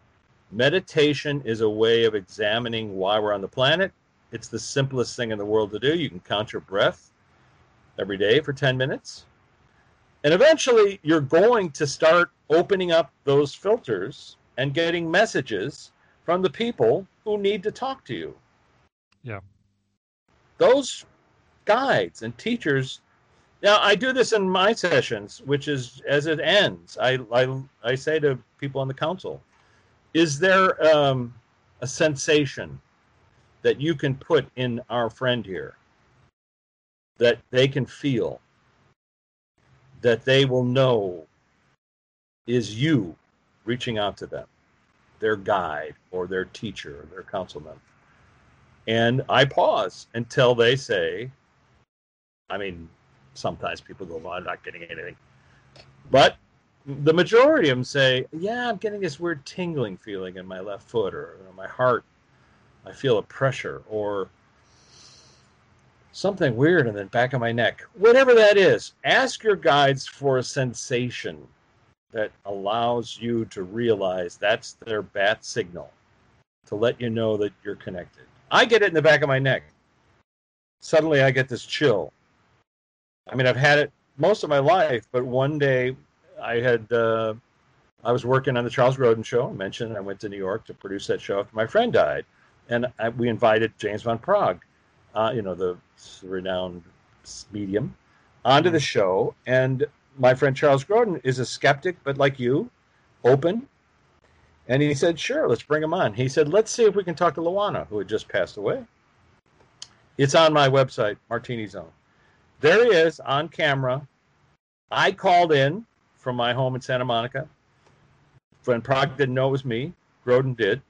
Meditation is a way of examining why we're on the planet. It's the simplest thing in the world to do. You can count your breath every day for 10 minutes. And eventually, you're going to start opening up those filters and getting messages from the people who need to talk to you. Yeah. Those guides and teachers. Now, I do this in my sessions, which is as it ends, I, I, I say to people on the council, is there um, a sensation that you can put in our friend here that they can feel? that they will know is you reaching out to them, their guide or their teacher or their council member. And I pause until they say, I mean, sometimes people go, well, I'm not getting anything. But the majority of them say, yeah, I'm getting this weird tingling feeling in my left foot or you know, my heart. I feel a pressure or something weird in the back of my neck. Whatever that is, ask your guides for a sensation that allows you to realize that's their bat signal to let you know that you're connected. I get it in the back of my neck. Suddenly I get this chill. I mean, I've had it most of my life, but one day I had uh, I was working on the Charles Grodin show. I mentioned I went to New York to produce that show after my friend died, and I, we invited James Van Praagh, uh, you know, the renowned medium, onto the show. And my friend Charles Grodin is a skeptic, but like you, open. And he said, sure, let's bring him on. He said, let's see if we can talk to Luana, who had just passed away. It's on my website, Martini Zone. There he is on camera. I called in from my home in Santa Monica. Van Praagh didn't know it was me. Grodin did.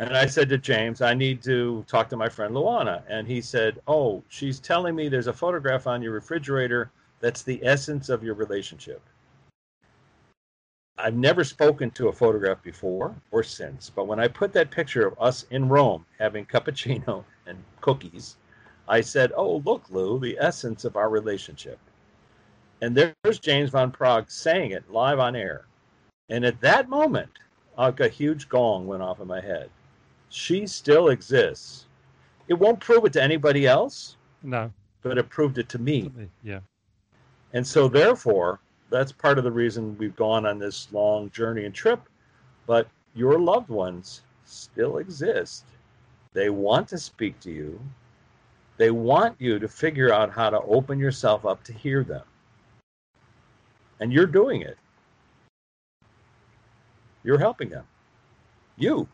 And I said to James, I need to talk to my friend Luana. And he said, Oh, she's telling me there's a photograph on your refrigerator that's the essence of your relationship. I've never spoken to a photograph before or since, but when I put that picture of us in Rome having cappuccino and cookies, I said, Oh, look, Lou, the essence of our relationship. And there's James Van Praagh saying it live on air. And at that moment, like a huge gong went off in my head she still exists. It won't prove it to anybody else. No. But it proved it to me. Yeah. And so, therefore, that's part of the reason we've gone on this long journey and trip. But your loved ones still exist. They want to speak to you. They want you to figure out how to open yourself up to hear them. And you're doing it. You're helping them. You.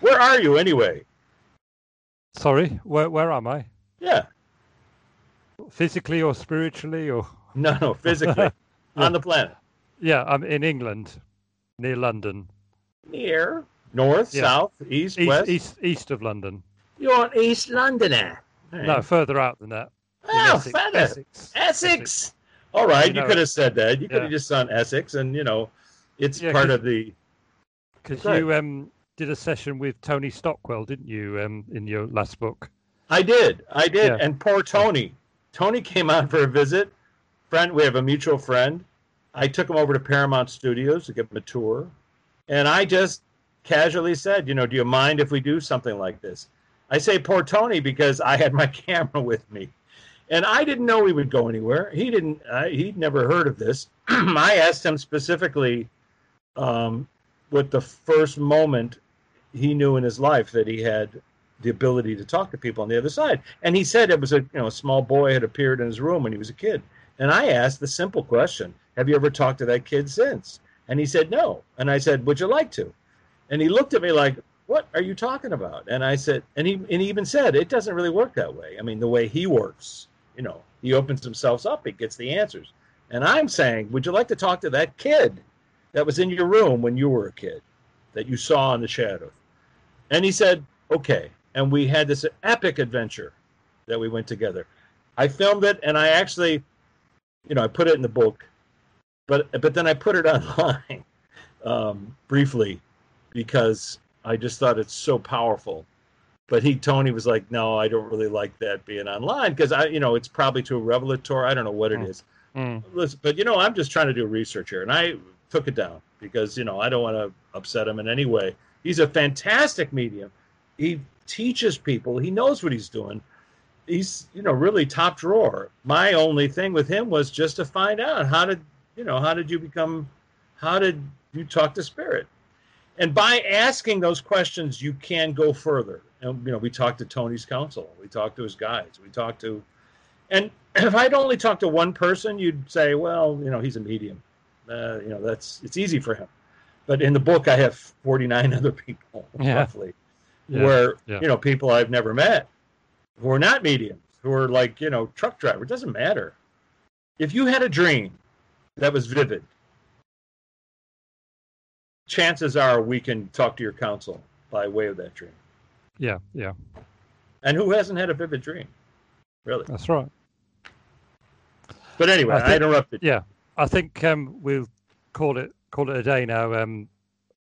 Where are you anyway? Sorry, where where am I? Yeah. Physically or spiritually or No, no, physically. yeah. On the planet. Yeah, I'm in England, near London. Near? North, yeah. south, east, east, west? East east of London. You're an East Londoner. Right. No, further out than that. Oh, Essex. Essex. Essex. Essex. All right, you, you could have said that. You could have just done Essex, and you know, it's yeah, part of the because you um, did a session with Tony Stockwell, didn't you, um, in your last book? I did. I did. Yeah. And poor Tony. Tony came on for a visit. Friend, we have a mutual friend. I took him over to Paramount Studios to give him a tour. And I just casually said, you know, do you mind if we do something like this? I say poor Tony because I had my camera with me. And I didn't know he would go anywhere. He didn't, he'd never heard of this. I asked him specifically, um, with the first moment he knew in his life that he had the ability to talk to people on the other side. And he said it was a you know a small boy had appeared in his room when he was a kid. And I asked the simple question, "Have you ever talked to that kid since?" And he said no. And I said, "Would you like to?" And he looked at me like, "What are you talking about?" And I said, and he and he even said, "It doesn't really work that way. I mean, the way he works, you know, he opens himself up, he gets the answers." And I'm saying, "Would you like to talk to that kid?" That was in your room when you were a kid that you saw in the shadow? And he said, okay. And we had this epic adventure that we went together. I filmed it and I actually, you know, I put it in the book, but but then I put it online um, briefly because I just thought it's so powerful. But he, Tony, was like, no, I don't really like that being online because I, you know, it's probably too revelatory. I don't know what it mm. is. Mm. Listen, but you know, I'm just trying to do research here, and I took it down because you know I don't want to upset him in any way. He's a fantastic medium. He teaches people. He knows what he's doing. He's you know really top drawer. My only thing with him was just to find out how did you know how did you become how did you talk to spirit and by asking those questions you can go further and you know we talked to tony's council we talked to his guides we talked to and if i'd only talked to one person you'd say well you know he's a medium uh, you know, that's it's easy for him. But in the book, I have 49 other people, yeah. roughly, yeah. where yeah. you know people I've never met who are not mediums, who are like you know truck driver. It doesn't matter. If you had a dream that was vivid, chances are we can talk to your council by way of that dream. Yeah, yeah. And who hasn't had a vivid dream? Really? That's right. But anyway, I, think, I interrupted. Yeah, I think um, we'll call it call it a day now. Um,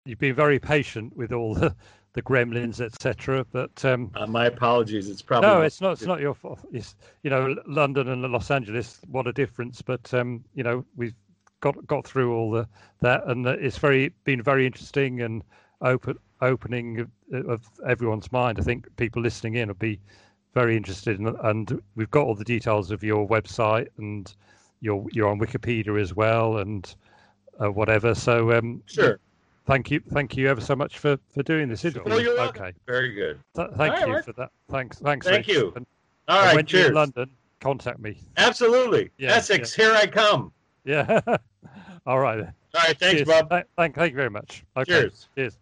you've been very patient with all the the gremlins, etc. But um, uh, my apologies. It's probably no, it's not. It's not your fault. It's you know London and Los Angeles. What a difference! But um, you know we've got got through all the that, and it's very been very interesting and open opening of, of everyone's mind. I think people listening in will be very interested, in, and we've got all the details of your website and you're you're on Wikipedia as well, and uh, whatever. So um, sure. Thank you, thank you ever so much for for doing this interview. You're okay, very good. Th- thank All you right. for that. Thanks, thanks. Thank Rich. you. And, All right, when cheers. You're in London, contact me. Absolutely, yeah, Essex. Yeah. Here I come. Yeah. All right. All right. Thanks, cheers. Bob. Th- thank, thank you very much. Okay. Cheers. Cheers.